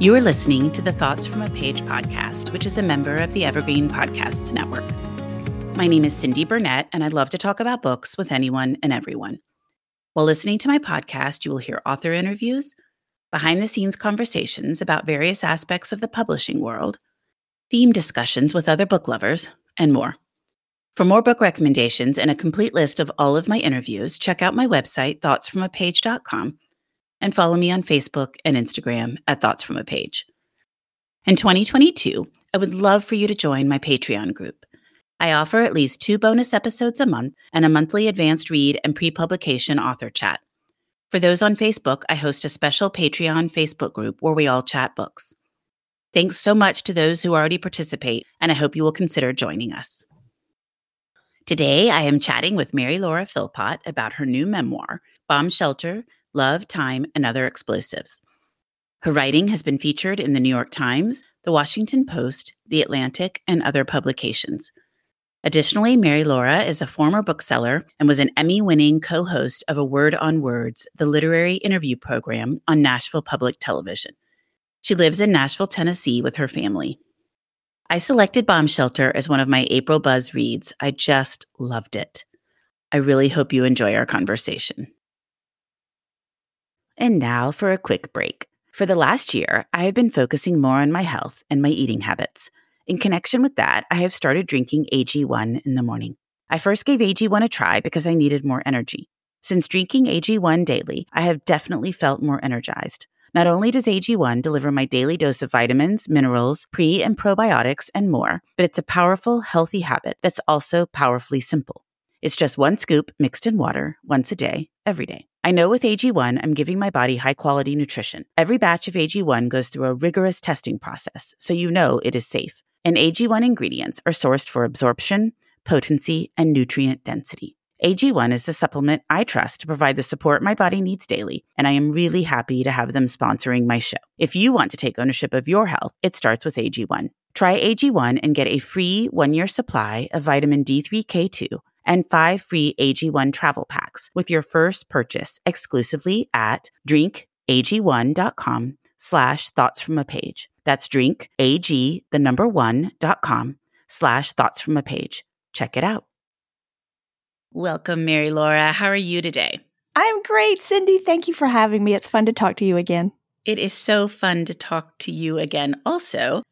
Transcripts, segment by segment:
You are listening to the Thoughts from a Page podcast, which is a member of the Evergreen Podcasts Network. My name is Cindy Burnett, and I love to talk about books with anyone and everyone. While listening to my podcast, you will hear author interviews, behind the scenes conversations about various aspects of the publishing world, theme discussions with other book lovers, and more. For more book recommendations and a complete list of all of my interviews, check out my website, thoughtsfromapage.com, and follow me on Facebook and Instagram at Thoughts From a Page. In 2022, I would love for you to join my Patreon group. I offer at least two bonus episodes a month and a monthly advanced read and pre publication author chat. For those on Facebook, I host a special Patreon Facebook group where we all chat books. Thanks so much to those who already participate, and I hope you will consider joining us. Today, I am chatting with Mary Laura Philpott about her new memoir, Bomb Shelter Love, Time, and Other Explosives. Her writing has been featured in the New York Times, the Washington Post, the Atlantic, and other publications. Additionally, Mary Laura is a former bookseller and was an Emmy winning co host of A Word on Words, the literary interview program on Nashville Public Television. She lives in Nashville, Tennessee with her family. I selected Bomb Shelter as one of my April Buzz reads. I just loved it. I really hope you enjoy our conversation. And now for a quick break. For the last year, I have been focusing more on my health and my eating habits. In connection with that, I have started drinking AG1 in the morning. I first gave AG1 a try because I needed more energy. Since drinking AG1 daily, I have definitely felt more energized. Not only does AG1 deliver my daily dose of vitamins, minerals, pre and probiotics, and more, but it's a powerful, healthy habit that's also powerfully simple. It's just one scoop mixed in water once a day, every day. I know with AG1, I'm giving my body high quality nutrition. Every batch of AG1 goes through a rigorous testing process, so you know it is safe and AG1 ingredients are sourced for absorption, potency, and nutrient density. AG1 is the supplement I trust to provide the support my body needs daily, and I am really happy to have them sponsoring my show. If you want to take ownership of your health, it starts with AG1. Try AG1 and get a free one year supply of vitamin D3K2 and five free AG1 travel packs with your first purchase exclusively at drinkag1.com slash thoughts from a page. That's drink, ag, the number one, dot com slash thoughts from a page. Check it out. Welcome, Mary Laura. How are you today? I'm great, Cindy. Thank you for having me. It's fun to talk to you again. It is so fun to talk to you again. Also,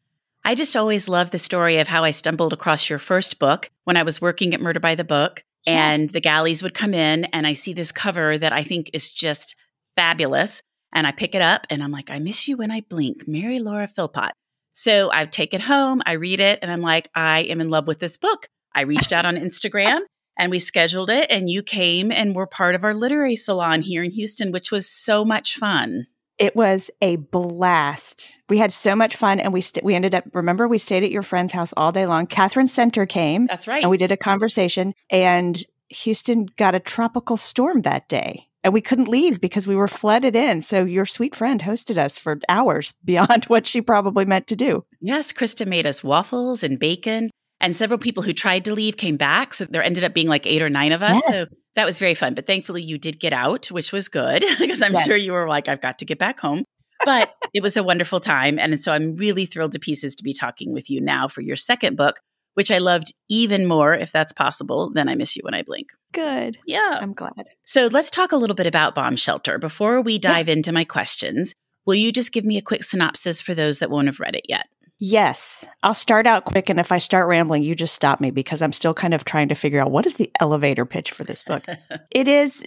I just always love the story of how I stumbled across your first book when I was working at Murder by the Book. Yes. And the galleys would come in, and I see this cover that I think is just fabulous. And I pick it up and I'm like, I miss you when I blink, Mary Laura Philpott. So I take it home, I read it, and I'm like, I am in love with this book. I reached out on Instagram and we scheduled it, and you came and were part of our literary salon here in Houston, which was so much fun. It was a blast. We had so much fun, and we st- we ended up. Remember, we stayed at your friend's house all day long. Katherine Center came. That's right, and we did a conversation. And Houston got a tropical storm that day and we couldn't leave because we were flooded in. So your sweet friend hosted us for hours beyond what she probably meant to do. Yes, Krista made us waffles and bacon. And several people who tried to leave came back. So there ended up being like eight or nine of us. Yes. So that was very fun. But thankfully, you did get out, which was good because I'm yes. sure you were like, I've got to get back home. But it was a wonderful time. And so I'm really thrilled to pieces to be talking with you now for your second book, which I loved even more, if that's possible, than I Miss You When I Blink. Good. Yeah. I'm glad. So let's talk a little bit about Bomb Shelter. Before we dive yeah. into my questions, will you just give me a quick synopsis for those that won't have read it yet? Yes. I'll start out quick. And if I start rambling, you just stop me because I'm still kind of trying to figure out what is the elevator pitch for this book. it is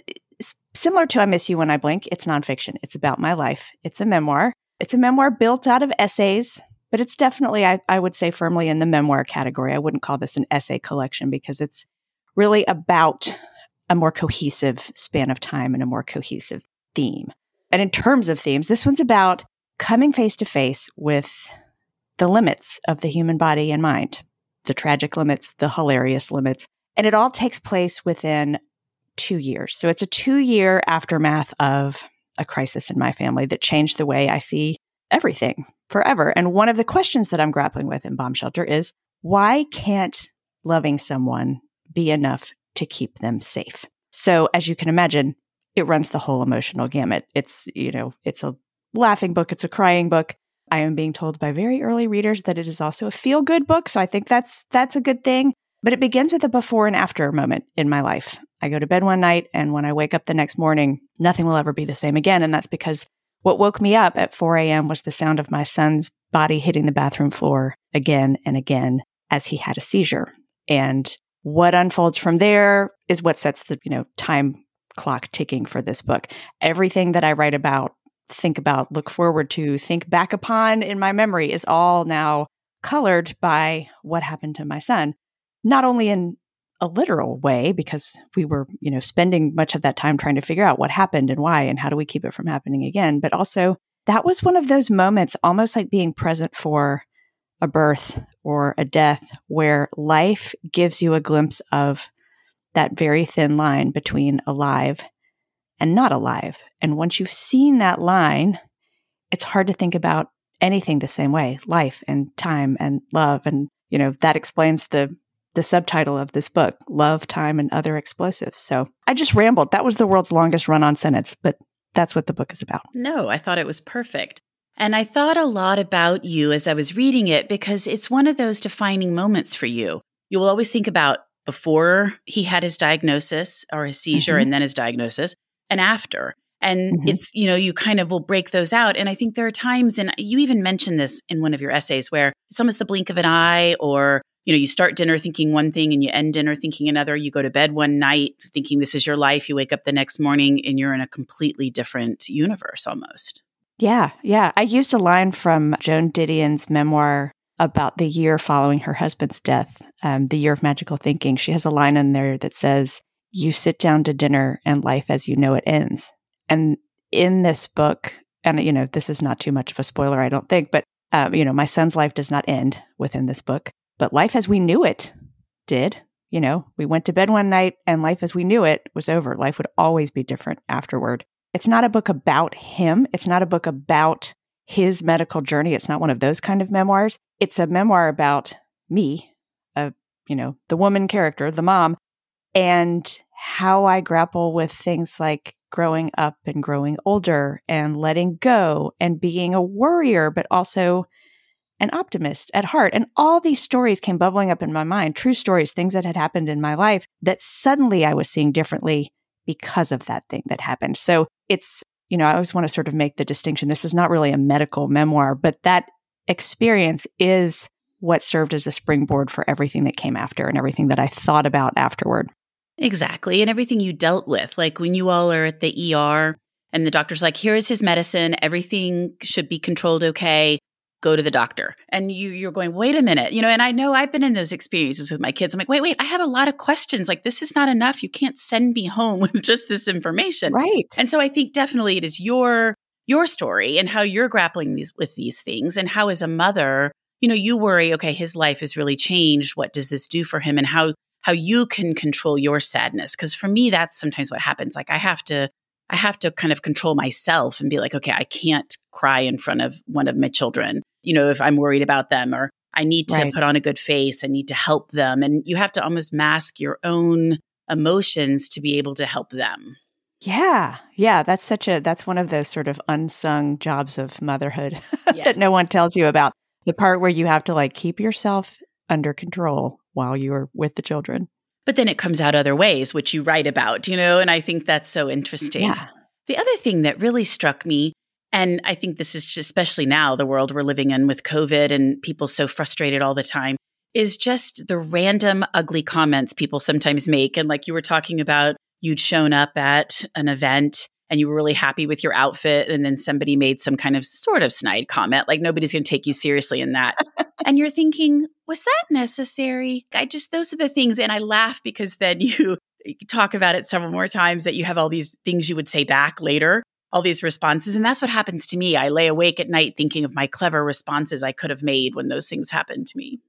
similar to I Miss You When I Blink. It's nonfiction, it's about my life, it's a memoir. It's a memoir built out of essays but it's definitely, I, I would say, firmly in the memoir category. I wouldn't call this an essay collection because it's really about a more cohesive span of time and a more cohesive theme. And in terms of themes, this one's about coming face to face with the limits of the human body and mind, the tragic limits, the hilarious limits. And it all takes place within two years. So it's a two year aftermath of a crisis in my family that changed the way I see everything forever. And one of the questions that I'm grappling with in Bomb Shelter is why can't loving someone be enough to keep them safe? So as you can imagine, it runs the whole emotional gamut. It's, you know, it's a laughing book. It's a crying book. I am being told by very early readers that it is also a feel good book. So I think that's, that's a good thing. But it begins with a before and after moment in my life. I go to bed one night and when I wake up the next morning, nothing will ever be the same again. And that's because what woke me up at 4 a.m. was the sound of my son's body hitting the bathroom floor again and again as he had a seizure. And what unfolds from there is what sets the, you know, time clock ticking for this book. Everything that I write about, think about, look forward to, think back upon in my memory is all now colored by what happened to my son. Not only in a literal way because we were, you know, spending much of that time trying to figure out what happened and why and how do we keep it from happening again, but also that was one of those moments almost like being present for a birth or a death where life gives you a glimpse of that very thin line between alive and not alive. And once you've seen that line, it's hard to think about anything the same way life and time and love. And, you know, that explains the the subtitle of this book, Love, Time, and Other Explosives. So I just rambled. That was the world's longest run on sentence, but that's what the book is about. No, I thought it was perfect. And I thought a lot about you as I was reading it because it's one of those defining moments for you. You will always think about before he had his diagnosis or his seizure mm-hmm. and then his diagnosis and after. And mm-hmm. it's, you know, you kind of will break those out. And I think there are times, and you even mentioned this in one of your essays, where it's almost the blink of an eye or you know, you start dinner thinking one thing and you end dinner thinking another. You go to bed one night thinking this is your life. You wake up the next morning and you're in a completely different universe almost. Yeah. Yeah. I used a line from Joan Didion's memoir about the year following her husband's death, um, the year of magical thinking. She has a line in there that says, You sit down to dinner and life as you know it ends. And in this book, and you know, this is not too much of a spoiler, I don't think, but um, you know, my son's life does not end within this book. But life as we knew it did. You know, we went to bed one night and life as we knew it was over. Life would always be different afterward. It's not a book about him. It's not a book about his medical journey. It's not one of those kind of memoirs. It's a memoir about me, a, you know, the woman character, the mom, and how I grapple with things like growing up and growing older and letting go and being a worrier, but also an optimist at heart. And all these stories came bubbling up in my mind, true stories, things that had happened in my life that suddenly I was seeing differently because of that thing that happened. So it's, you know, I always want to sort of make the distinction. This is not really a medical memoir, but that experience is what served as a springboard for everything that came after and everything that I thought about afterward. Exactly. And everything you dealt with. Like when you all are at the ER and the doctor's like, here is his medicine. Everything should be controlled okay go to the doctor and you you're going wait a minute you know and i know i've been in those experiences with my kids i'm like wait wait i have a lot of questions like this is not enough you can't send me home with just this information right and so i think definitely it is your your story and how you're grappling these with these things and how as a mother you know you worry okay his life has really changed what does this do for him and how how you can control your sadness because for me that's sometimes what happens like i have to I have to kind of control myself and be like, okay, I can't cry in front of one of my children you know, if I'm worried about them or I need to right. put on a good face, I need to help them. And you have to almost mask your own emotions to be able to help them. Yeah. Yeah. That's such a, that's one of those sort of unsung jobs of motherhood yes. that no one tells you about. The part where you have to like keep yourself under control while you're with the children. But then it comes out other ways, which you write about, you know, and I think that's so interesting. Yeah. The other thing that really struck me and I think this is especially now, the world we're living in with COVID and people so frustrated all the time, is just the random ugly comments people sometimes make. And like you were talking about, you'd shown up at an event and you were really happy with your outfit. And then somebody made some kind of sort of snide comment, like nobody's going to take you seriously in that. and you're thinking, was that necessary? I just, those are the things. And I laugh because then you, you talk about it several more times that you have all these things you would say back later all these responses. And that's what happens to me. I lay awake at night thinking of my clever responses I could have made when those things happened to me.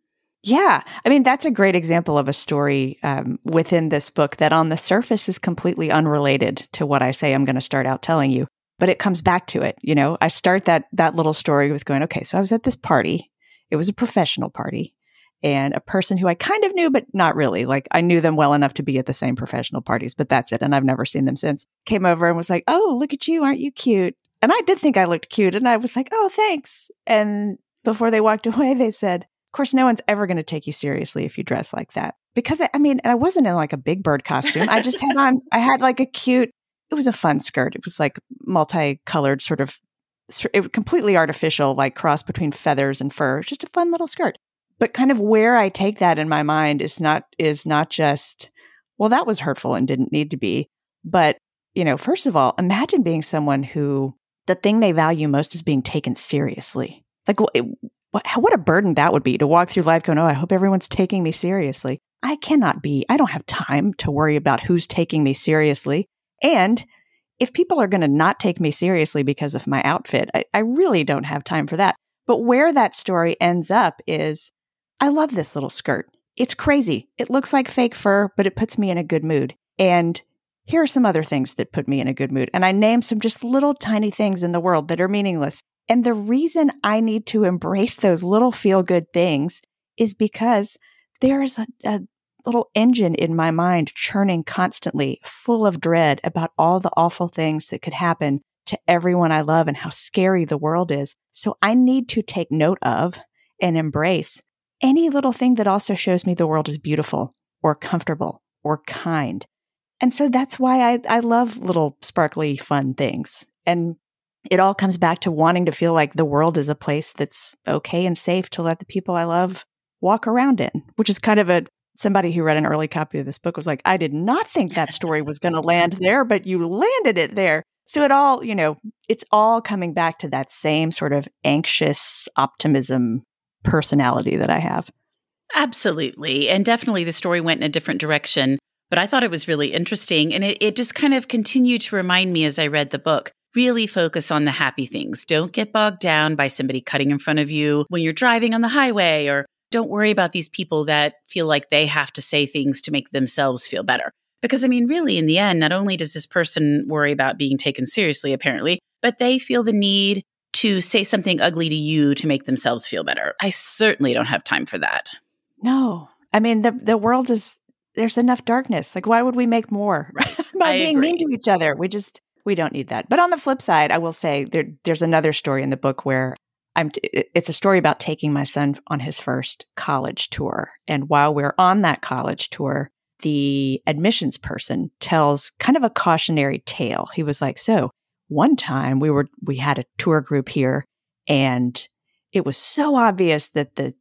Yeah. I mean, that's a great example of a story um, within this book that on the surface is completely unrelated to what I say I'm going to start out telling you. But it comes back to it. You know, I start that that little story with going, okay, so I was at this party. It was a professional party and a person who I kind of knew, but not really. Like I knew them well enough to be at the same professional parties, but that's it. And I've never seen them since. Came over and was like, Oh, look at you. Aren't you cute? And I did think I looked cute. And I was like, oh, thanks. And before they walked away, they said, of course, no one's ever going to take you seriously if you dress like that. Because I, I mean, I wasn't in like a big bird costume. I just had on, I had like a cute, it was a fun skirt. It was like multicolored, sort of, it completely artificial, like cross between feathers and fur. Just a fun little skirt. But kind of where I take that in my mind is not, is not just, well, that was hurtful and didn't need to be. But, you know, first of all, imagine being someone who the thing they value most is being taken seriously. Like, what, what a burden that would be to walk through life going, oh, I hope everyone's taking me seriously. I cannot be, I don't have time to worry about who's taking me seriously. And if people are going to not take me seriously because of my outfit, I, I really don't have time for that. But where that story ends up is I love this little skirt. It's crazy. It looks like fake fur, but it puts me in a good mood. And here are some other things that put me in a good mood. And I name some just little tiny things in the world that are meaningless. And the reason I need to embrace those little feel good things is because there is a, a, little engine in my mind churning constantly, full of dread about all the awful things that could happen to everyone I love and how scary the world is. So I need to take note of and embrace any little thing that also shows me the world is beautiful or comfortable or kind. And so that's why I, I love little sparkly, fun things. And it all comes back to wanting to feel like the world is a place that's okay and safe to let the people I love walk around in, which is kind of a somebody who read an early copy of this book was like, I did not think that story was going to land there, but you landed it there. So it all, you know, it's all coming back to that same sort of anxious optimism personality that I have. Absolutely. And definitely the story went in a different direction, but I thought it was really interesting. And it, it just kind of continued to remind me as I read the book really focus on the happy things. Don't get bogged down by somebody cutting in front of you when you're driving on the highway, or don't worry about these people that feel like they have to say things to make themselves feel better. Because, I mean, really, in the end, not only does this person worry about being taken seriously, apparently, but they feel the need to say something ugly to you to make themselves feel better. I certainly don't have time for that. No. I mean, the, the world is, there's enough darkness. Like, why would we make more by I being agree. mean to each other? We just, we don't need that. But on the flip side, I will say there, there's another story in the book where I'm t- it's a story about taking my son on his first college tour. And while we're on that college tour, the admissions person tells kind of a cautionary tale. He was like, "So, one time we were we had a tour group here and it was so obvious that the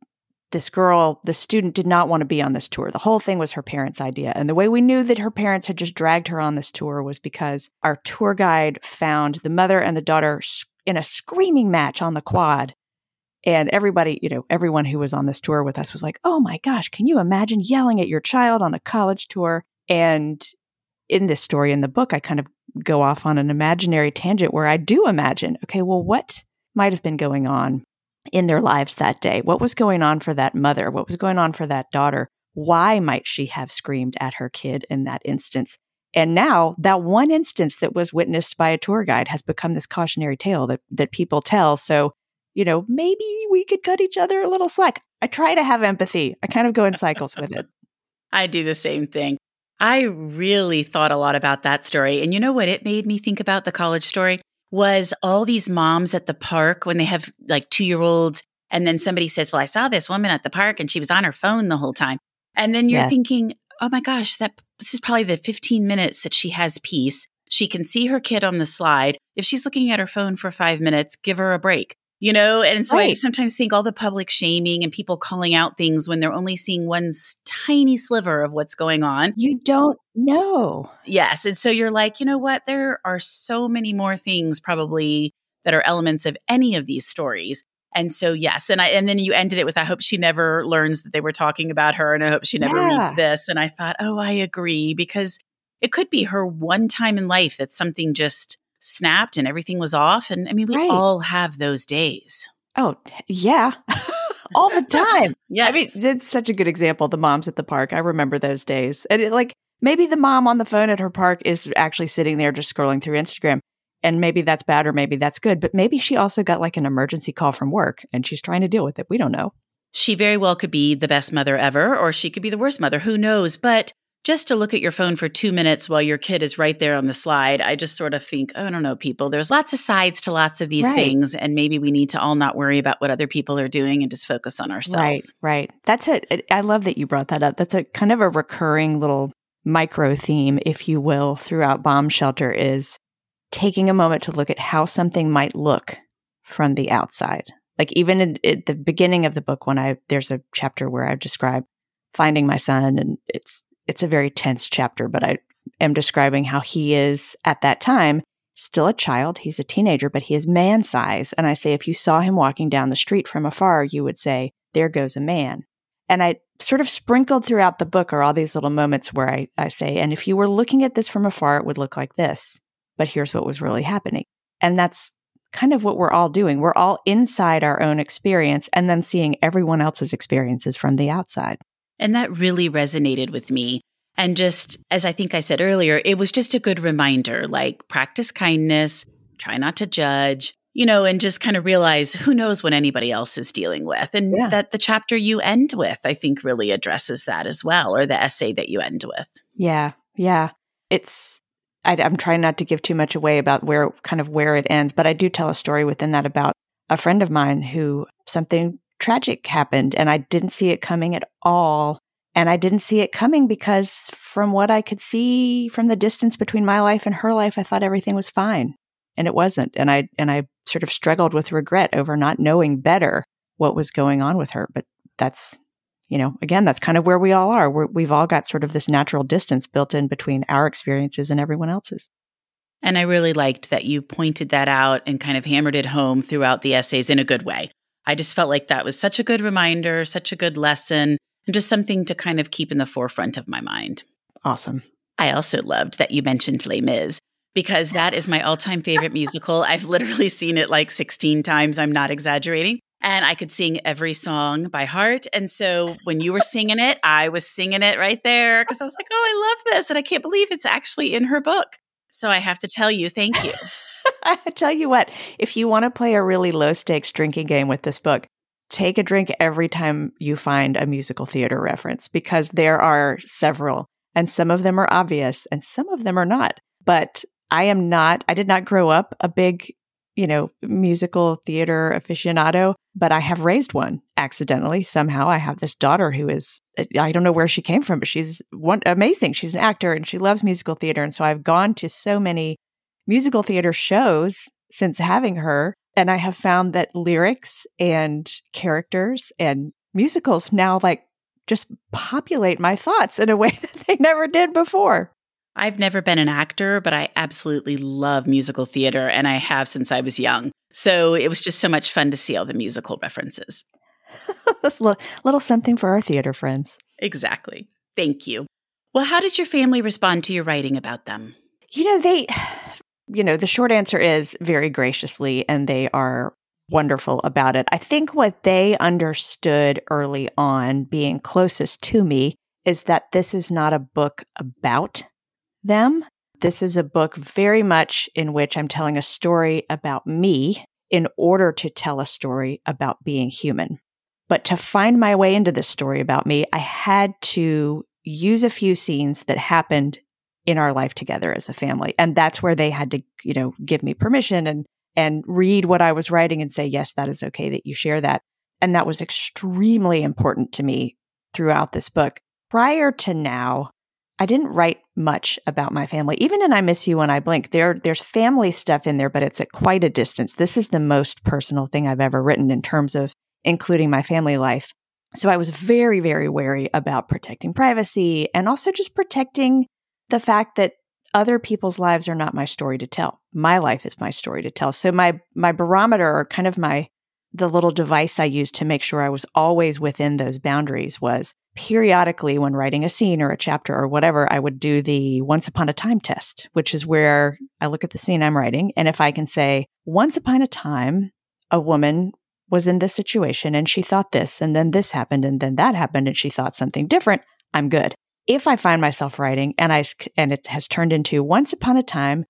this girl, the student did not want to be on this tour. The whole thing was her parents' idea. And the way we knew that her parents had just dragged her on this tour was because our tour guide found the mother and the daughter in a screaming match on the quad. And everybody, you know, everyone who was on this tour with us was like, oh my gosh, can you imagine yelling at your child on a college tour? And in this story in the book, I kind of go off on an imaginary tangent where I do imagine, okay, well, what might have been going on in their lives that day. What was going on for that mother? What was going on for that daughter? Why might she have screamed at her kid in that instance? And now that one instance that was witnessed by a tour guide has become this cautionary tale that, that people tell. So, you know, maybe we could cut each other a little slack. I try to have empathy. I kind of go in cycles with it. I do the same thing. I really thought a lot about that story. And you know what it made me think about the college story? Was all these moms at the park when they have like two year olds. And then somebody says, Well, I saw this woman at the park and she was on her phone the whole time. And then you're yes. thinking, Oh my gosh, that this is probably the 15 minutes that she has peace. She can see her kid on the slide. If she's looking at her phone for five minutes, give her a break you know? And so right. I sometimes think all the public shaming and people calling out things when they're only seeing one tiny sliver of what's going on. You don't know. Yes. And so you're like, you know what? There are so many more things probably that are elements of any of these stories. And so yes, and I and then you ended it with I hope she never learns that they were talking about her and I hope she never yeah. reads this. And I thought, oh, I agree because it could be her one time in life that something just snapped and everything was off. And I mean, we right. all have those days. Oh, yeah. all the time. yeah. I mean, it's such a good example. The moms at the park. I remember those days. And it, like, maybe the mom on the phone at her park is actually sitting there just scrolling through Instagram. And maybe that's bad or maybe that's good. But maybe she also got like an emergency call from work and she's trying to deal with it. We don't know. She very well could be the best mother ever, or she could be the worst mother. Who knows? But just to look at your phone for two minutes while your kid is right there on the slide, I just sort of think, oh, I don't know, people, there's lots of sides to lots of these right. things. And maybe we need to all not worry about what other people are doing and just focus on ourselves. Right, right. That's it. I love that you brought that up. That's a kind of a recurring little micro theme, if you will, throughout Bomb Shelter is taking a moment to look at how something might look from the outside. Like even in, at the beginning of the book, when I there's a chapter where I describe finding my son, and it's it's a very tense chapter, but I am describing how he is at that time still a child. He's a teenager, but he is man size. And I say, if you saw him walking down the street from afar, you would say, there goes a man. And I sort of sprinkled throughout the book are all these little moments where I, I say, and if you were looking at this from afar, it would look like this. But here's what was really happening. And that's kind of what we're all doing. We're all inside our own experience and then seeing everyone else's experiences from the outside. And that really resonated with me. And just as I think I said earlier, it was just a good reminder like practice kindness, try not to judge, you know, and just kind of realize who knows what anybody else is dealing with. And yeah. that the chapter you end with, I think, really addresses that as well, or the essay that you end with. Yeah. Yeah. It's, I, am trying not to give too much away about where kind of where it ends, but I do tell a story within that about a friend of mine who something tragic happened and I didn't see it coming at all. And I didn't see it coming because from what I could see from the distance between my life and her life, I thought everything was fine. And it wasn't. And I, and I sort of struggled with regret over not knowing better what was going on with her. But that's, you know, again, that's kind of where we all are. we have all got sort of this natural distance built in between our experiences and everyone else's. And I really liked that you pointed that out and kind of hammered it home throughout the essays in a good way. I just felt like that was such a good reminder, such a good lesson, and just something to kind of keep in the forefront of my mind. Awesome. I also loved that you mentioned Les Mis because that is my all time favorite musical. I've literally seen it like 16 times. I'm not exaggerating. And I could sing every song by heart. And so when you were singing it, I was singing it right there because I was like, oh, I love this. And I can't believe it's actually in her book. So I have to tell you, thank you. I tell you what, if you want to play a really low stakes drinking game with this book, take a drink every time you find a musical theater reference because there are several and some of them are obvious and some of them are not. But I am not, I did not grow up a big, you know, musical theater aficionado, but I have raised one accidentally. Somehow I have this daughter who is, I don't know where she came from, but she's one, amazing. She's an actor and she loves musical theater. And so I've gone to so many musical theater shows since having her. And I have found that lyrics and characters and musicals now like just populate my thoughts in a way that they never did before. I've never been an actor, but I absolutely love musical theater and I have since I was young. So it was just so much fun to see all the musical references. That's a little, little something for our theater friends. Exactly. Thank you. Well, how did your family respond to your writing about them? You know, they you know, the short answer is very graciously, and they are wonderful about it. I think what they understood early on, being closest to me, is that this is not a book about them. This is a book very much in which I'm telling a story about me in order to tell a story about being human. But to find my way into this story about me, I had to use a few scenes that happened in our life together as a family. And that's where they had to, you know, give me permission and, and read what I was writing and say, yes, that is okay that you share that. And that was extremely important to me throughout this book. Prior to now, I didn't write much about my family. Even in I Miss You When I Blink, there, there's family stuff in there, but it's at quite a distance. This is the most personal thing I've ever written in terms of including my family life. So I was very, very wary about protecting privacy and also just protecting the fact that other people's lives are not my story to tell. My life is my story to tell. So my my barometer or kind of my the little device I used to make sure I was always within those boundaries was periodically when writing a scene or a chapter or whatever, I would do the once upon a time test, which is where I look at the scene I'm writing. And if I can say, once upon a time, a woman was in this situation and she thought this, and then this happened, and then that happened, and she thought something different, I'm good if I find myself writing and I and it has turned into once upon a time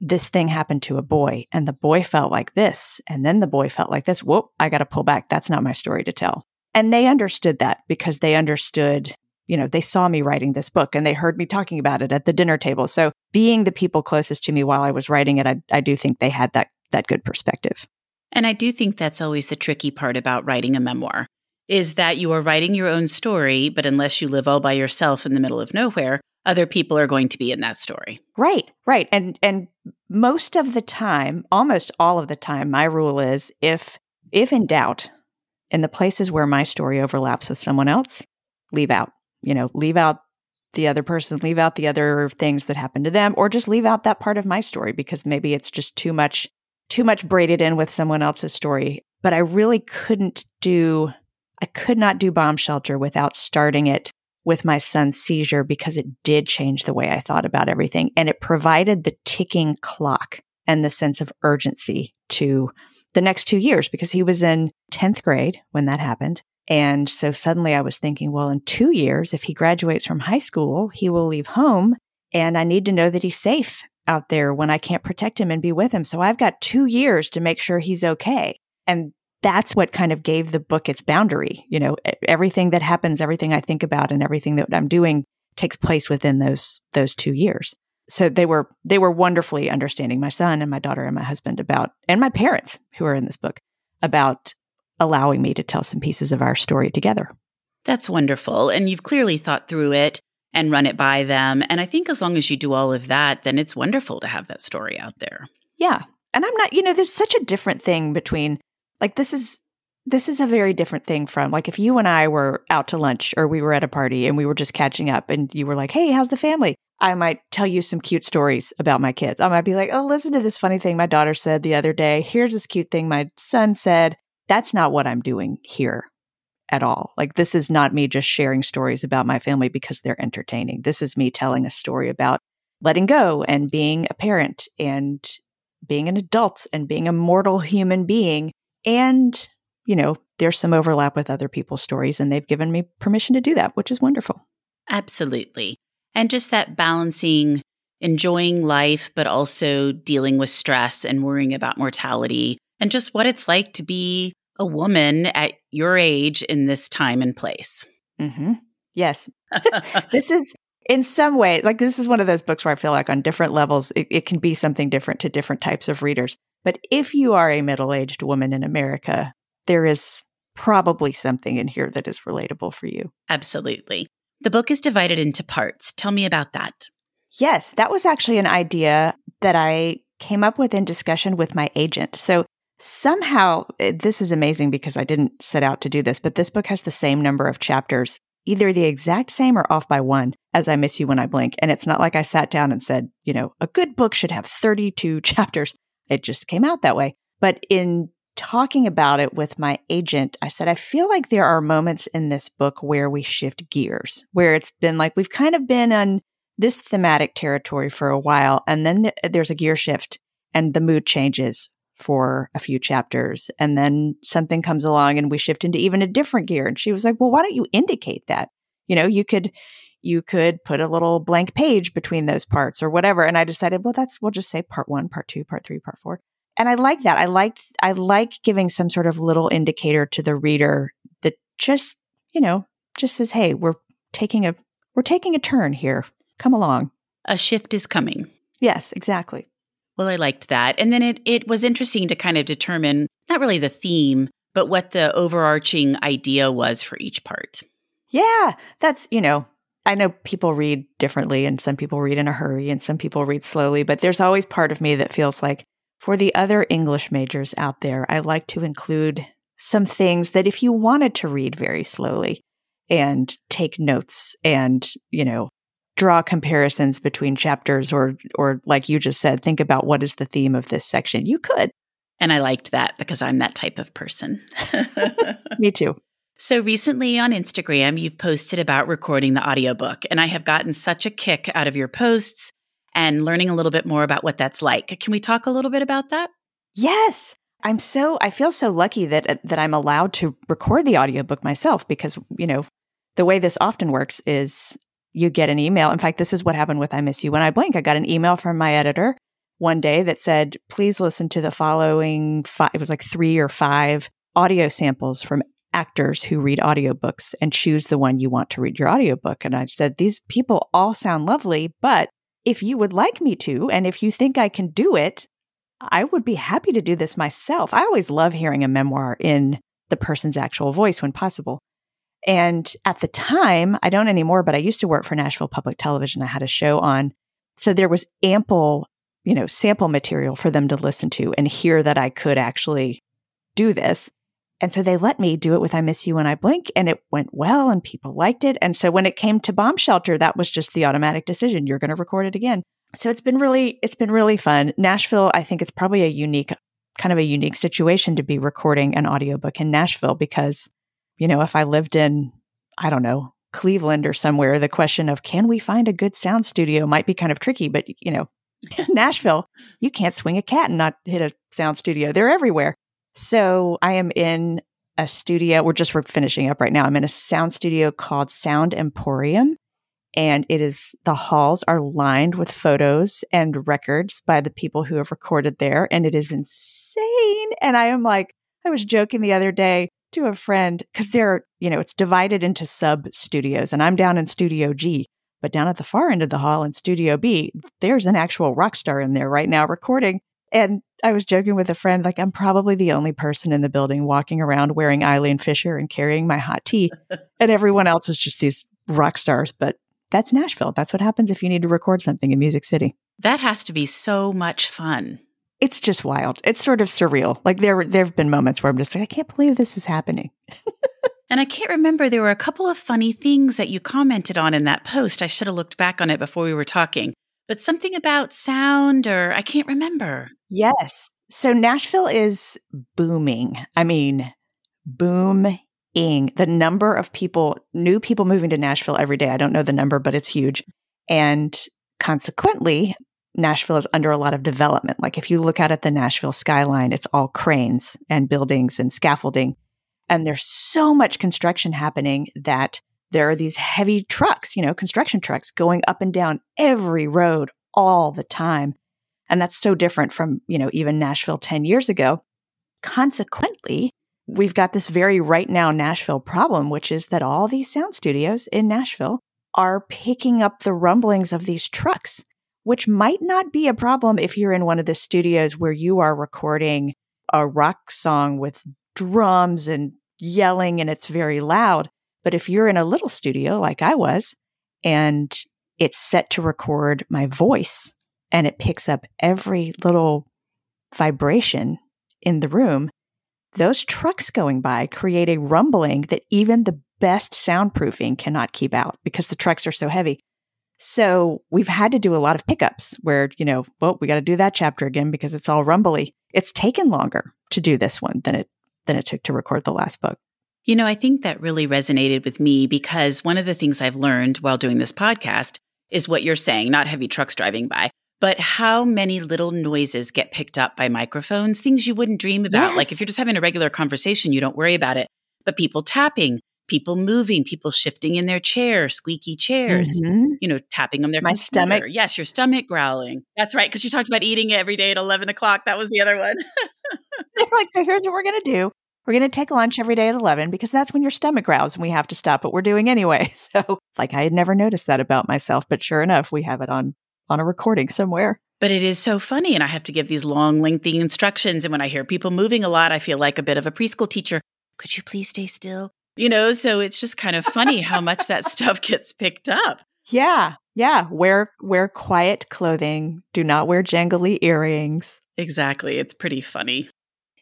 this thing happened to a boy and the boy felt like this and then the boy felt like this whoop I got to pull back that's not my story to tell and they understood that because they understood you know, they saw me writing this book and they heard me talking about it at the dinner table. So being the people closest to me while I was writing it, I, I do think they had that, that good perspective. And I do think that's always the tricky part about writing a memoir is that you are writing your own story, but unless you live all by yourself in the middle of nowhere, other people are going to be in that story. Right, right. And and most of the time, almost all of the time, my rule is if if in doubt, in the places where my story overlaps with someone else, leave out. You know, leave out the other person, leave out the other things that happened to them, or just leave out that part of my story because maybe it's just too much too much braided in with someone else's story. But I really couldn't do I could not do bomb shelter without starting it with my son's seizure because it did change the way I thought about everything. And it provided the ticking clock and the sense of urgency to the next two years because he was in 10th grade when that happened. And so suddenly I was thinking, well, in two years, if he graduates from high school, he will leave home and I need to know that he's safe out there when I can't protect him and be with him. So I've got two years to make sure he's okay. And that's what kind of gave the book its boundary. You know, everything that happens, everything I think about and everything that I'm doing takes place within those, those two years. So they were, they were wonderfully understanding my son and my daughter and my husband about, and my parents who are in this book about allowing me to tell some pieces of our story together. That's wonderful. And you've clearly thought through it and run it by them. And I think as long as you do all of that, then it's wonderful to have that story out there. Yeah. And I'm not, you know, there's such a different thing between like this is this is a very different thing from like if you and I were out to lunch or we were at a party and we were just catching up and you were like, "Hey, how's the family?" I might tell you some cute stories about my kids. I might be like, "Oh, listen to this funny thing my daughter said the other day. Here's this cute thing my son said." That's not what I'm doing here at all. Like this is not me just sharing stories about my family because they're entertaining. This is me telling a story about letting go and being a parent and being an adult and being a mortal human being and, you know, there's some overlap with other people's stories, and they've given me permission to do that, which is wonderful. Absolutely. And just that balancing enjoying life, but also dealing with stress and worrying about mortality and just what it's like to be a woman at your age in this time and place. Mm-hmm. Yes. this is, in some ways, like this is one of those books where I feel like on different levels, it, it can be something different to different types of readers. But if you are a middle aged woman in America, there is probably something in here that is relatable for you. Absolutely. The book is divided into parts. Tell me about that. Yes, that was actually an idea that I came up with in discussion with my agent. So somehow, eh, this is amazing because I didn't set out to do this, but this book has the same number of chapters, either the exact same or off by one, as I Miss You When I Blink. And it's not like I sat down and said, you know, a good book should have 32 chapters. It just came out that way. But in talking about it with my agent, I said, I feel like there are moments in this book where we shift gears, where it's been like we've kind of been on this thematic territory for a while. And then th- there's a gear shift and the mood changes for a few chapters. And then something comes along and we shift into even a different gear. And she was like, Well, why don't you indicate that? You know, you could you could put a little blank page between those parts or whatever. And I decided, well, that's, we'll just say part one, part two, part three, part four. And I like that. I liked, I like giving some sort of little indicator to the reader that just, you know, just says, Hey, we're taking a, we're taking a turn here. Come along. A shift is coming. Yes, exactly. Well, I liked that. And then it, it was interesting to kind of determine not really the theme, but what the overarching idea was for each part. Yeah, that's, you know, I know people read differently and some people read in a hurry and some people read slowly, but there's always part of me that feels like for the other English majors out there, I like to include some things that if you wanted to read very slowly and take notes and, you know, draw comparisons between chapters or or like you just said, think about what is the theme of this section, you could. And I liked that because I'm that type of person. me too. So recently on Instagram, you've posted about recording the audiobook, and I have gotten such a kick out of your posts and learning a little bit more about what that's like. Can we talk a little bit about that? Yes. I'm so I feel so lucky that uh, that I'm allowed to record the audiobook myself because, you know, the way this often works is you get an email. In fact, this is what happened with I Miss You When I Blink. I got an email from my editor one day that said, please listen to the following five, it was like three or five audio samples from actors who read audiobooks and choose the one you want to read your audiobook. And I said, These people all sound lovely, but if you would like me to, and if you think I can do it, I would be happy to do this myself. I always love hearing a memoir in the person's actual voice when possible. And at the time, I don't anymore, but I used to work for Nashville Public Television. I had a show on. So there was ample, you know, sample material for them to listen to and hear that I could actually do this. And so they let me do it with I Miss You When I Blink and it went well and people liked it. And so when it came to Bomb Shelter, that was just the automatic decision. You're going to record it again. So it's been really, it's been really fun. Nashville, I think it's probably a unique, kind of a unique situation to be recording an audiobook in Nashville because, you know, if I lived in, I don't know, Cleveland or somewhere, the question of can we find a good sound studio might be kind of tricky. But, you know, Nashville, you can't swing a cat and not hit a sound studio. They're everywhere. So I am in a studio. We're just finishing up right now. I'm in a sound studio called Sound Emporium. And it is the halls are lined with photos and records by the people who have recorded there. And it is insane. And I am like, I was joking the other day to a friend because they're, you know, it's divided into sub studios and I'm down in studio G. But down at the far end of the hall in Studio B, there's an actual rock star in there right now recording. And I was joking with a friend, like, I'm probably the only person in the building walking around wearing Eileen Fisher and carrying my hot tea. and everyone else is just these rock stars. But that's Nashville. That's what happens if you need to record something in Music City. That has to be so much fun. It's just wild. It's sort of surreal. Like there, there have been moments where I'm just like, I can't believe this is happening. and I can't remember. There were a couple of funny things that you commented on in that post. I should have looked back on it before we were talking but something about sound or I can't remember. Yes. So Nashville is booming. I mean, booming. The number of people, new people moving to Nashville every day. I don't know the number, but it's huge. And consequently, Nashville is under a lot of development. Like if you look out at the Nashville skyline, it's all cranes and buildings and scaffolding. And there's so much construction happening that there are these heavy trucks, you know, construction trucks going up and down every road all the time. And that's so different from, you know, even Nashville 10 years ago. Consequently, we've got this very right now Nashville problem, which is that all these sound studios in Nashville are picking up the rumblings of these trucks, which might not be a problem if you're in one of the studios where you are recording a rock song with drums and yelling and it's very loud. But if you're in a little studio like I was and it's set to record my voice and it picks up every little vibration in the room, those trucks going by create a rumbling that even the best soundproofing cannot keep out because the trucks are so heavy. So we've had to do a lot of pickups where, you know, well, we got to do that chapter again because it's all rumbly. It's taken longer to do this one than it than it took to record the last book. You know, I think that really resonated with me because one of the things I've learned while doing this podcast is what you're saying, not heavy trucks driving by, but how many little noises get picked up by microphones, things you wouldn't dream about. Yes. Like if you're just having a regular conversation, you don't worry about it. But people tapping, people moving, people shifting in their chair, squeaky chairs, mm-hmm. you know, tapping on their My computer. stomach. Yes, your stomach growling. That's right. Because you talked about eating every day at 11 o'clock. That was the other one. They're like, so here's what we're going to do. We're going to take lunch every day at 11 because that's when your stomach growls and we have to stop what we're doing anyway. So, like, I had never noticed that about myself, but sure enough, we have it on on a recording somewhere. But it is so funny. And I have to give these long, lengthy instructions. And when I hear people moving a lot, I feel like a bit of a preschool teacher. Could you please stay still? You know, so it's just kind of funny how much that stuff gets picked up. Yeah. Yeah. Wear wear quiet clothing. Do not wear jangly earrings. Exactly. It's pretty funny.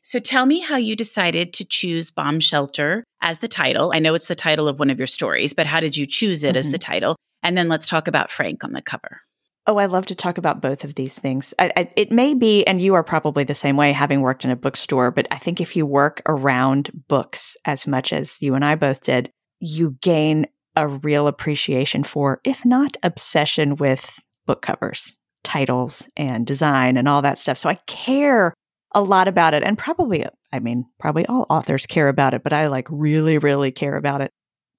So tell me how you decided to choose Bomb Shelter as the title. I know it's the title of one of your stories, but how did you choose it mm-hmm. as the mm-hmm. title? And then let's talk about Frank on the cover. Oh, I love to talk about both of these things. I, I, it may be, and you are probably the same way, having worked in a bookstore, but I think if you work around books as much as you and I both did, you gain a real appreciation for, if not obsession with book covers, titles, and design and all that stuff. So I care a lot about it and probably, I mean, probably all authors care about it, but I like really, really care about it.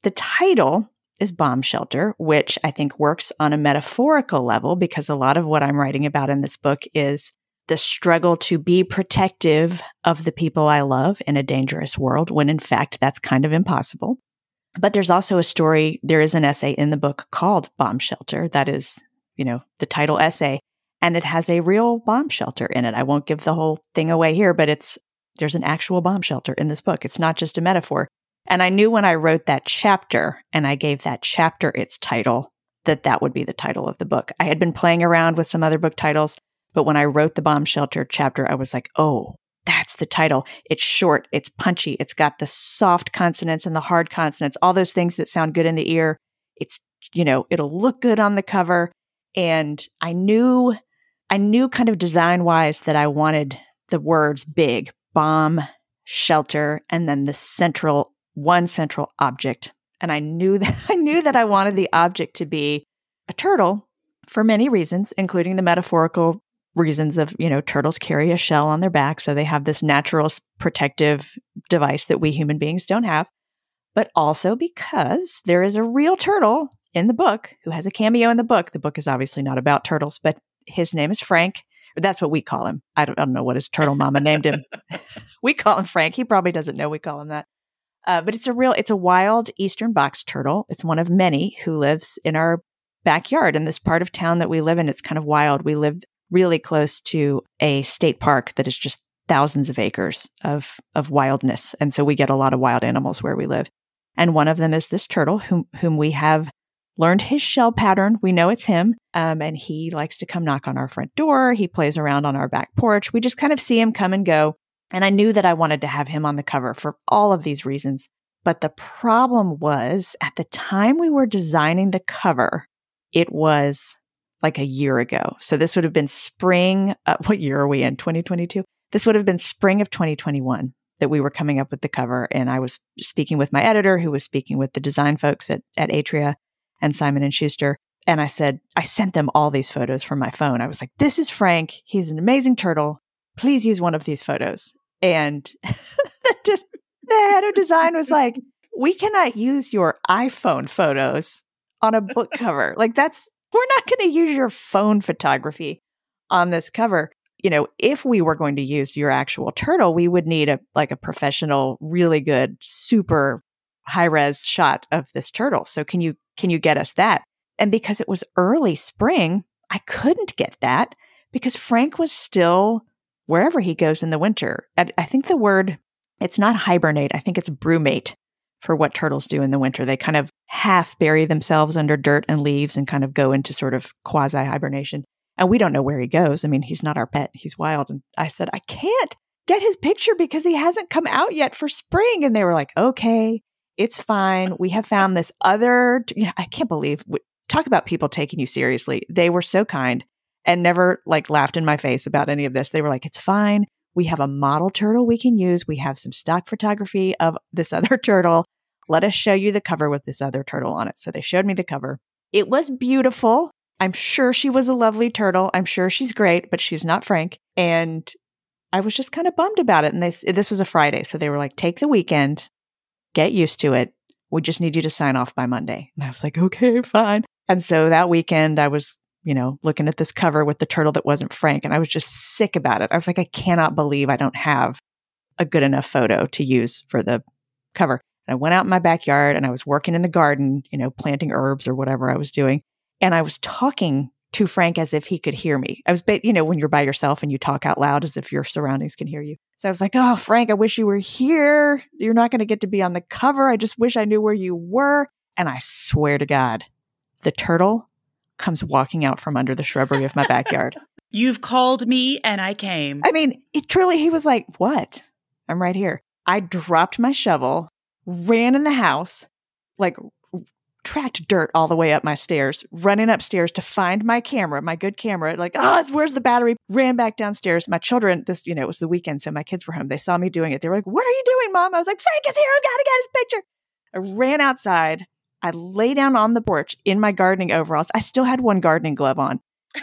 The title is Bomb Shelter, which I think works on a metaphorical level because a lot of what I'm writing about in this book is the struggle to be protective of the people I love in a dangerous world, when in fact that's kind of impossible. But there's also a story, there is an essay in the book called Bomb Shelter. That is, you know, the title essay. And it has a real bomb shelter in it. I won't give the whole thing away here, but it's, there's an actual bomb shelter in this book. It's not just a metaphor. And I knew when I wrote that chapter and I gave that chapter its title that that would be the title of the book. I had been playing around with some other book titles, but when I wrote the bomb shelter chapter, I was like, oh, that's the title. It's short, it's punchy, it's got the soft consonants and the hard consonants, all those things that sound good in the ear. It's, you know, it'll look good on the cover. And I knew, I knew kind of design wise that I wanted the words big, bomb, shelter, and then the central, one central object. And I knew that I knew that I wanted the object to be a turtle for many reasons, including the metaphorical reasons of, you know, turtles carry a shell on their back. So they have this natural protective device that we human beings don't have. But also because there is a real turtle in the book who has a cameo in the book. The book is obviously not about turtles, but his name is Frank. That's what we call him. I don't, I don't know what his turtle mama named him. we call him Frank. He probably doesn't know we call him that. Uh, but it's a real, it's a wild eastern box turtle. It's one of many who lives in our backyard in this part of town that we live in. It's kind of wild. We live really close to a state park that is just thousands of acres of, of wildness. And so we get a lot of wild animals where we live. And one of them is this turtle whom, whom we have learned his shell pattern. We know it's him. Um, and he likes to come knock on our front door. He plays around on our back porch. We just kind of see him come and go. And I knew that I wanted to have him on the cover for all of these reasons. But the problem was at the time we were designing the cover, it was like a year ago. So this would have been spring. Uh, what year are we in? 2022? This would have been spring of 2021 that we were coming up with the cover. And I was speaking with my editor, who was speaking with the design folks at, at Atria and Simon and Schuster. And I said, I sent them all these photos from my phone. I was like, this is Frank. He's an amazing turtle. Please use one of these photos. And just the head of design was like, we cannot use your iPhone photos on a book cover. Like that's we're not going to use your phone photography on this cover. You know, if we were going to use your actual turtle, we would need a like a professional, really good, super high res shot of this turtle. So can you can you get us that? And because it was early spring, I couldn't get that because Frank was still wherever he goes in the winter. I, I think the word it's not hibernate. I think it's brumate for what turtles do in the winter. They kind of half bury themselves under dirt and leaves and kind of go into sort of quasi hibernation. And we don't know where he goes. I mean, he's not our pet, he's wild. And I said, I can't get his picture because he hasn't come out yet for spring. And they were like, okay, it's fine. We have found this other, you know, I can't believe, talk about people taking you seriously. They were so kind and never like laughed in my face about any of this. They were like, it's fine. We have a model turtle we can use. We have some stock photography of this other turtle. Let us show you the cover with this other turtle on it. So they showed me the cover. It was beautiful. I'm sure she was a lovely turtle. I'm sure she's great, but she's not Frank. And I was just kind of bummed about it. And they, this was a Friday. So they were like, take the weekend, get used to it. We just need you to sign off by Monday. And I was like, okay, fine. And so that weekend I was you know, looking at this cover with the turtle that wasn't Frank. And I was just sick about it. I was like, I cannot believe I don't have a good enough photo to use for the cover. And I went out in my backyard and I was working in the garden, you know, planting herbs or whatever I was doing. And I was talking to Frank as if he could hear me. I was, you know, when you're by yourself and you talk out loud as if your surroundings can hear you. So I was like, oh, Frank, I wish you were here. You're not going to get to be on the cover. I just wish I knew where you were. And I swear to God, the turtle comes walking out from under the shrubbery of my backyard. You've called me and I came. I mean, it truly, he was like, What? I'm right here. I dropped my shovel, ran in the house, like tracked dirt all the way up my stairs, running upstairs to find my camera, my good camera. Like, oh, where's the battery? Ran back downstairs. My children, this, you know, it was the weekend, so my kids were home. They saw me doing it. They were like, What are you doing, mom? I was like, Frank is here. I've got to get his picture. I ran outside, I lay down on the porch in my gardening overalls. I still had one gardening glove on.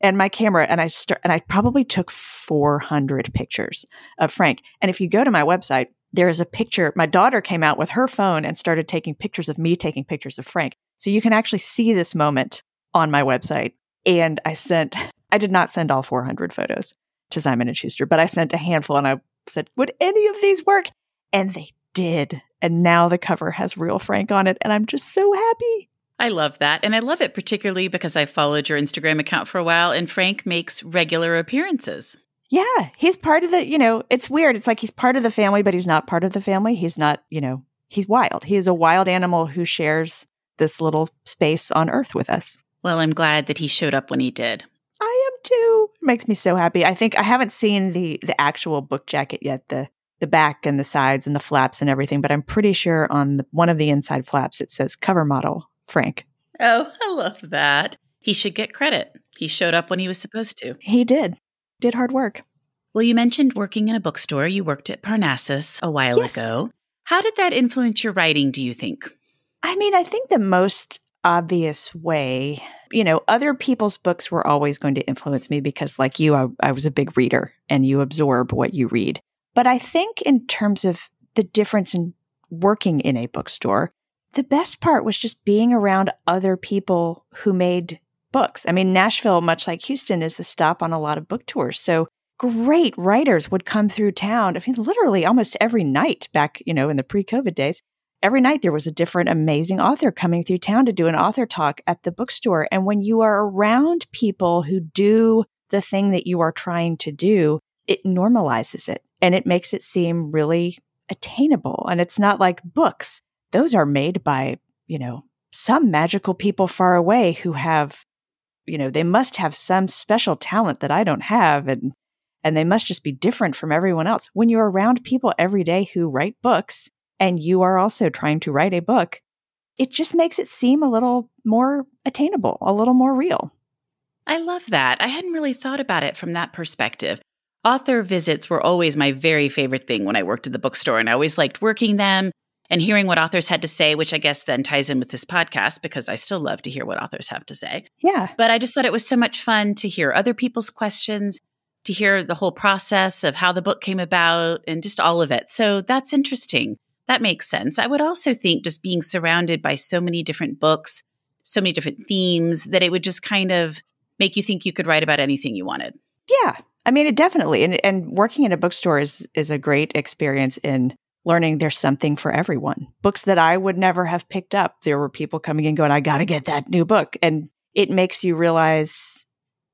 and my camera and I start and I probably took 400 pictures of Frank. And if you go to my website, there is a picture. My daughter came out with her phone and started taking pictures of me taking pictures of Frank. So you can actually see this moment on my website. And I sent I did not send all 400 photos to Simon and Schuster, but I sent a handful and I said, "Would any of these work?" And they did. And now the cover has real Frank on it and I'm just so happy. I love that. And I love it particularly because I followed your Instagram account for a while and Frank makes regular appearances. Yeah, he's part of the, you know, it's weird. It's like he's part of the family, but he's not part of the family. He's not, you know, he's wild. He is a wild animal who shares this little space on earth with us. Well, I'm glad that he showed up when he did. I am too. It makes me so happy. I think I haven't seen the the actual book jacket yet, the the back and the sides and the flaps and everything, but I'm pretty sure on the, one of the inside flaps it says cover model Frank. Oh, I love that. He should get credit. He showed up when he was supposed to. He did did hard work. Well, you mentioned working in a bookstore. You worked at Parnassus a while yes. ago. How did that influence your writing, do you think? I mean, I think the most obvious way, you know, other people's books were always going to influence me because, like you, I, I was a big reader and you absorb what you read. But I think, in terms of the difference in working in a bookstore, the best part was just being around other people who made books. I mean, Nashville, much like Houston, is a stop on a lot of book tours. So great writers would come through town. I mean, literally almost every night back, you know, in the pre COVID days, every night there was a different amazing author coming through town to do an author talk at the bookstore. And when you are around people who do the thing that you are trying to do, it normalizes it and it makes it seem really attainable. And it's not like books. Those are made by, you know, some magical people far away who have you know, they must have some special talent that I don't have and and they must just be different from everyone else. When you're around people every day who write books and you are also trying to write a book, it just makes it seem a little more attainable, a little more real. I love that. I hadn't really thought about it from that perspective. Author visits were always my very favorite thing when I worked at the bookstore, and I always liked working them and hearing what authors had to say, which I guess then ties in with this podcast because I still love to hear what authors have to say. Yeah. But I just thought it was so much fun to hear other people's questions, to hear the whole process of how the book came about and just all of it. So that's interesting. That makes sense. I would also think just being surrounded by so many different books, so many different themes, that it would just kind of make you think you could write about anything you wanted. Yeah. I mean, it definitely, and, and working in a bookstore is, is a great experience in learning there's something for everyone. Books that I would never have picked up, there were people coming and going, I got to get that new book. And it makes you realize,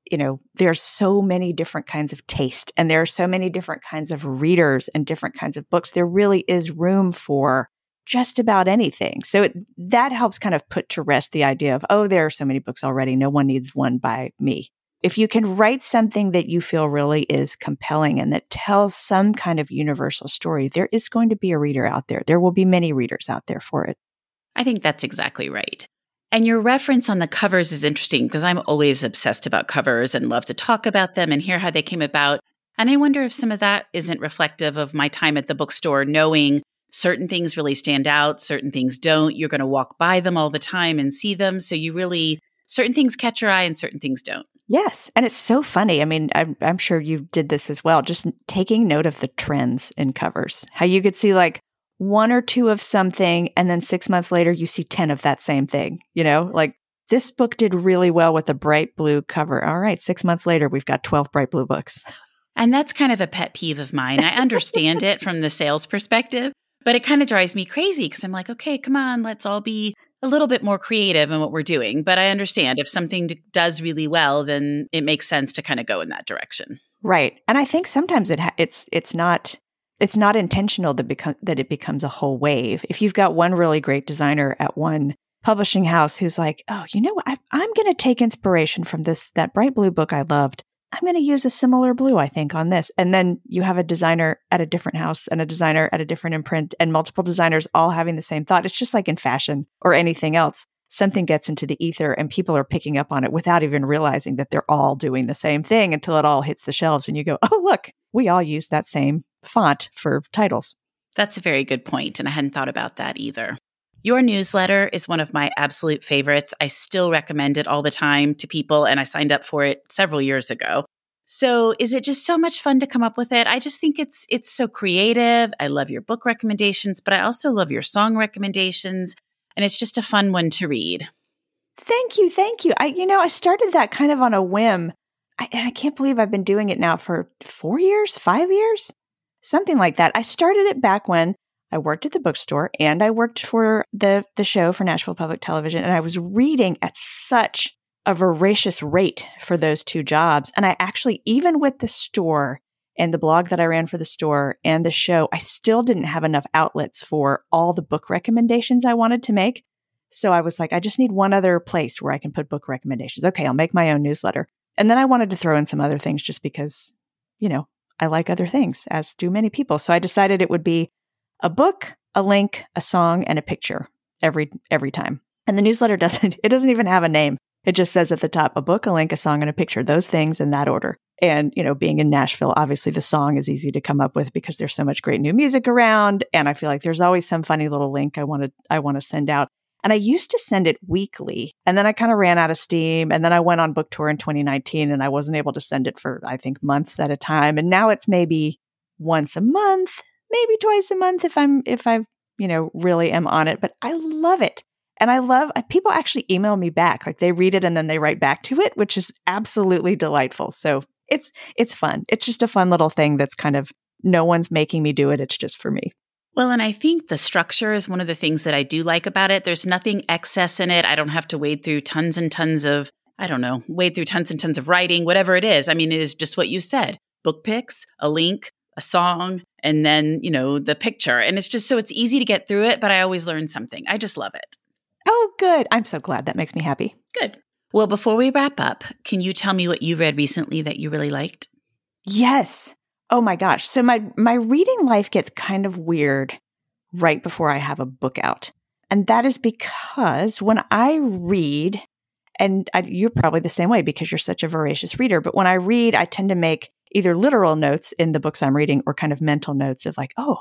you know, there's so many different kinds of taste and there are so many different kinds of readers and different kinds of books. There really is room for just about anything. So it, that helps kind of put to rest the idea of, oh, there are so many books already. No one needs one by me if you can write something that you feel really is compelling and that tells some kind of universal story, there is going to be a reader out there. There will be many readers out there for it. I think that's exactly right. And your reference on the covers is interesting because I'm always obsessed about covers and love to talk about them and hear how they came about. And I wonder if some of that isn't reflective of my time at the bookstore, knowing certain things really stand out, certain things don't. You're going to walk by them all the time and see them. So you really, certain things catch your eye and certain things don't. Yes. And it's so funny. I mean, I'm, I'm sure you did this as well, just taking note of the trends in covers, how you could see like one or two of something, and then six months later, you see 10 of that same thing, you know, like this book did really well with a bright blue cover. All right. Six months later, we've got 12 bright blue books. And that's kind of a pet peeve of mine. I understand it from the sales perspective, but it kind of drives me crazy because I'm like, okay, come on, let's all be a little bit more creative in what we're doing. But I understand if something does really well, then it makes sense to kind of go in that direction. Right. And I think sometimes it ha- it's it's not it's not intentional that become that it becomes a whole wave. If you've got one really great designer at one publishing house who's like, "Oh, you know, I, I'm going to take inspiration from this that bright blue book I loved, I'm going to use a similar blue, I think, on this. And then you have a designer at a different house and a designer at a different imprint and multiple designers all having the same thought. It's just like in fashion or anything else. Something gets into the ether and people are picking up on it without even realizing that they're all doing the same thing until it all hits the shelves and you go, oh, look, we all use that same font for titles. That's a very good point, And I hadn't thought about that either. Your newsletter is one of my absolute favorites. I still recommend it all the time to people, and I signed up for it several years ago. So, is it just so much fun to come up with it? I just think it's it's so creative. I love your book recommendations, but I also love your song recommendations, and it's just a fun one to read. Thank you, thank you. I you know, I started that kind of on a whim. I, and I can't believe I've been doing it now for four years, five years, something like that. I started it back when I worked at the bookstore and I worked for the, the show for Nashville Public Television. And I was reading at such a voracious rate for those two jobs. And I actually, even with the store and the blog that I ran for the store and the show, I still didn't have enough outlets for all the book recommendations I wanted to make. So I was like, I just need one other place where I can put book recommendations. Okay, I'll make my own newsletter. And then I wanted to throw in some other things just because, you know, I like other things, as do many people. So I decided it would be a book, a link, a song, and a picture every every time. And the newsletter doesn't it doesn't even have a name. It just says at the top a book, a link, a song, and a picture. Those things in that order. And, you know, being in Nashville, obviously the song is easy to come up with because there's so much great new music around. And I feel like there's always some funny little link I want to I want to send out. And I used to send it weekly. And then I kind of ran out of steam. And then I went on book tour in 2019 and I wasn't able to send it for, I think, months at a time. And now it's maybe once a month, maybe twice a month if I'm, if I, you know, really am on it. But I love it. And I love people actually email me back. Like they read it and then they write back to it, which is absolutely delightful. So it's, it's fun. It's just a fun little thing that's kind of no one's making me do it. It's just for me. Well, and I think the structure is one of the things that I do like about it. There's nothing excess in it. I don't have to wade through tons and tons of, I don't know, wade through tons and tons of writing, whatever it is. I mean, it is just what you said book picks, a link, a song, and then, you know, the picture. And it's just so it's easy to get through it, but I always learn something. I just love it. Oh, good. I'm so glad. That makes me happy. Good. Well, before we wrap up, can you tell me what you read recently that you really liked? Yes. Oh my gosh. So my my reading life gets kind of weird right before I have a book out. And that is because when I read and I, you're probably the same way because you're such a voracious reader, but when I read, I tend to make either literal notes in the books I'm reading or kind of mental notes of like, oh,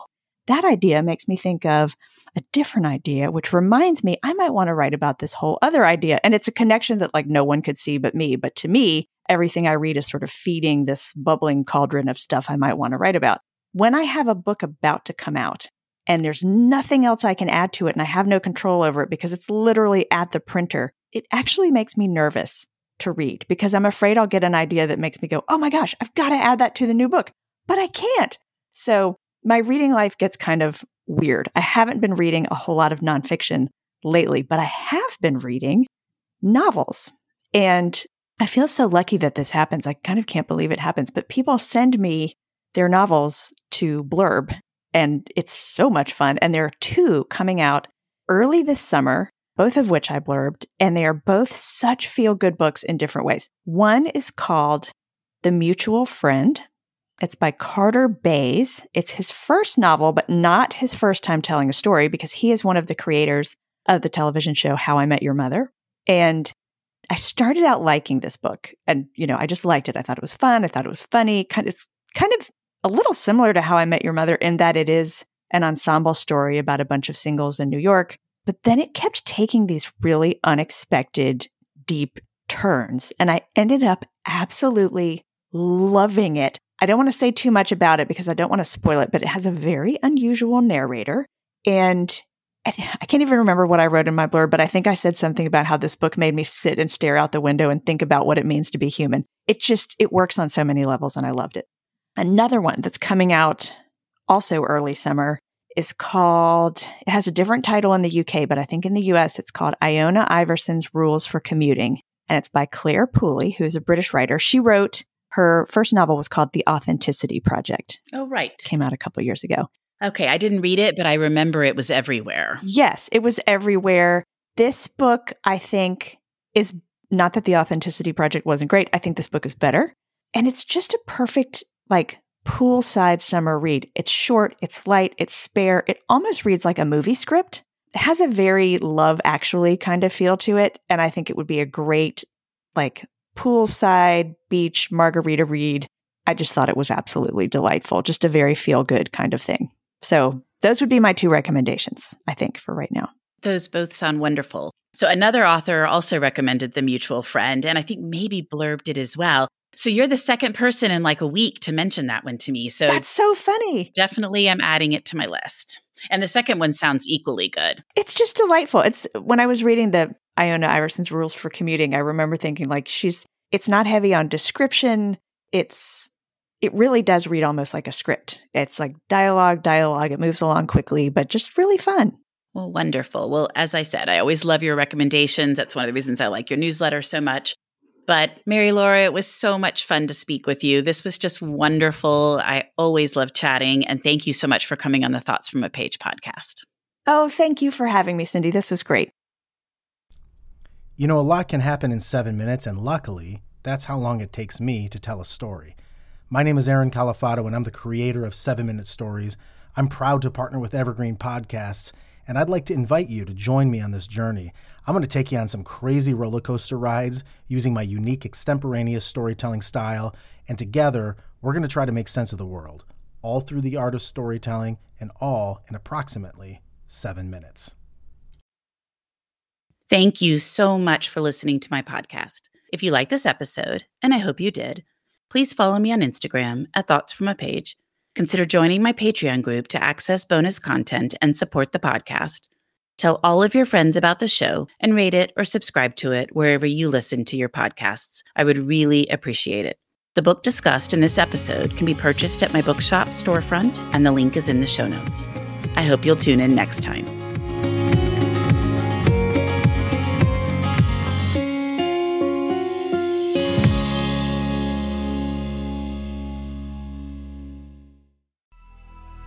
that idea makes me think of a different idea, which reminds me I might want to write about this whole other idea. And it's a connection that like no one could see but me. But to me, everything I read is sort of feeding this bubbling cauldron of stuff I might want to write about. When I have a book about to come out and there's nothing else I can add to it and I have no control over it because it's literally at the printer, it actually makes me nervous to read because I'm afraid I'll get an idea that makes me go, oh my gosh, I've got to add that to the new book, but I can't. So my reading life gets kind of weird. I haven't been reading a whole lot of nonfiction lately, but I have been reading novels. And I feel so lucky that this happens. I kind of can't believe it happens, but people send me their novels to Blurb, and it's so much fun. And there are two coming out early this summer, both of which I blurbed, and they are both such feel good books in different ways. One is called The Mutual Friend it's by Carter Bays. It's his first novel, but not his first time telling a story because he is one of the creators of the television show How I Met Your Mother. And I started out liking this book and, you know, I just liked it. I thought it was fun. I thought it was funny. Kind of, it's kind of a little similar to How I Met Your Mother in that it is an ensemble story about a bunch of singles in New York. But then it kept taking these really unexpected, deep turns. And I ended up absolutely loving it. I don't want to say too much about it because I don't want to spoil it, but it has a very unusual narrator. And I can't even remember what I wrote in my blurb, but I think I said something about how this book made me sit and stare out the window and think about what it means to be human. It just, it works on so many levels and I loved it. Another one that's coming out also early summer is called, it has a different title in the UK, but I think in the US it's called Iona Iverson's Rules for Commuting. And it's by Clare Pooley, who's a British writer. She wrote her first novel was called The Authenticity Project. Oh, right. Came out a couple years ago. Okay, I didn't read it, but I remember it was everywhere. Yes, it was everywhere. This book, I think, is not that The Authenticity Project wasn't great. I think this book is better. And it's just a perfect, like, poolside summer read. It's short, it's light, it's spare. It almost reads like a movie script. It has a very love actually kind of feel to it. And I think it would be a great, like, poolside beach margarita read. I just thought it was absolutely delightful, just a very feel good kind of thing. So, those would be my two recommendations, I think, for right now. Those both sound wonderful. So, another author also recommended The Mutual Friend, and I think maybe blurbed it as well. So, you're the second person in like a week to mention that one to me. So, that's so funny. Definitely, I'm adding it to my list. And the second one sounds equally good. It's just delightful. It's when I was reading the Iona Iverson's rules for commuting, I remember thinking like she's It's not heavy on description. It's it really does read almost like a script. It's like dialogue, dialogue. It moves along quickly, but just really fun. Well, wonderful. Well, as I said, I always love your recommendations. That's one of the reasons I like your newsletter so much. But Mary Laura, it was so much fun to speak with you. This was just wonderful. I always love chatting. And thank you so much for coming on the Thoughts from a Page podcast. Oh, thank you for having me, Cindy. This was great. You know, a lot can happen in seven minutes, and luckily, that's how long it takes me to tell a story. My name is Aaron Califato, and I'm the creator of Seven Minute Stories. I'm proud to partner with Evergreen Podcasts, and I'd like to invite you to join me on this journey. I'm going to take you on some crazy roller coaster rides using my unique extemporaneous storytelling style, and together, we're going to try to make sense of the world, all through the art of storytelling, and all in approximately seven minutes. Thank you so much for listening to my podcast. If you like this episode, and I hope you did, please follow me on Instagram at Thoughts from a Page. Consider joining my Patreon group to access bonus content and support the podcast. Tell all of your friends about the show and rate it or subscribe to it wherever you listen to your podcasts. I would really appreciate it. The book discussed in this episode can be purchased at my bookshop storefront, and the link is in the show notes. I hope you'll tune in next time.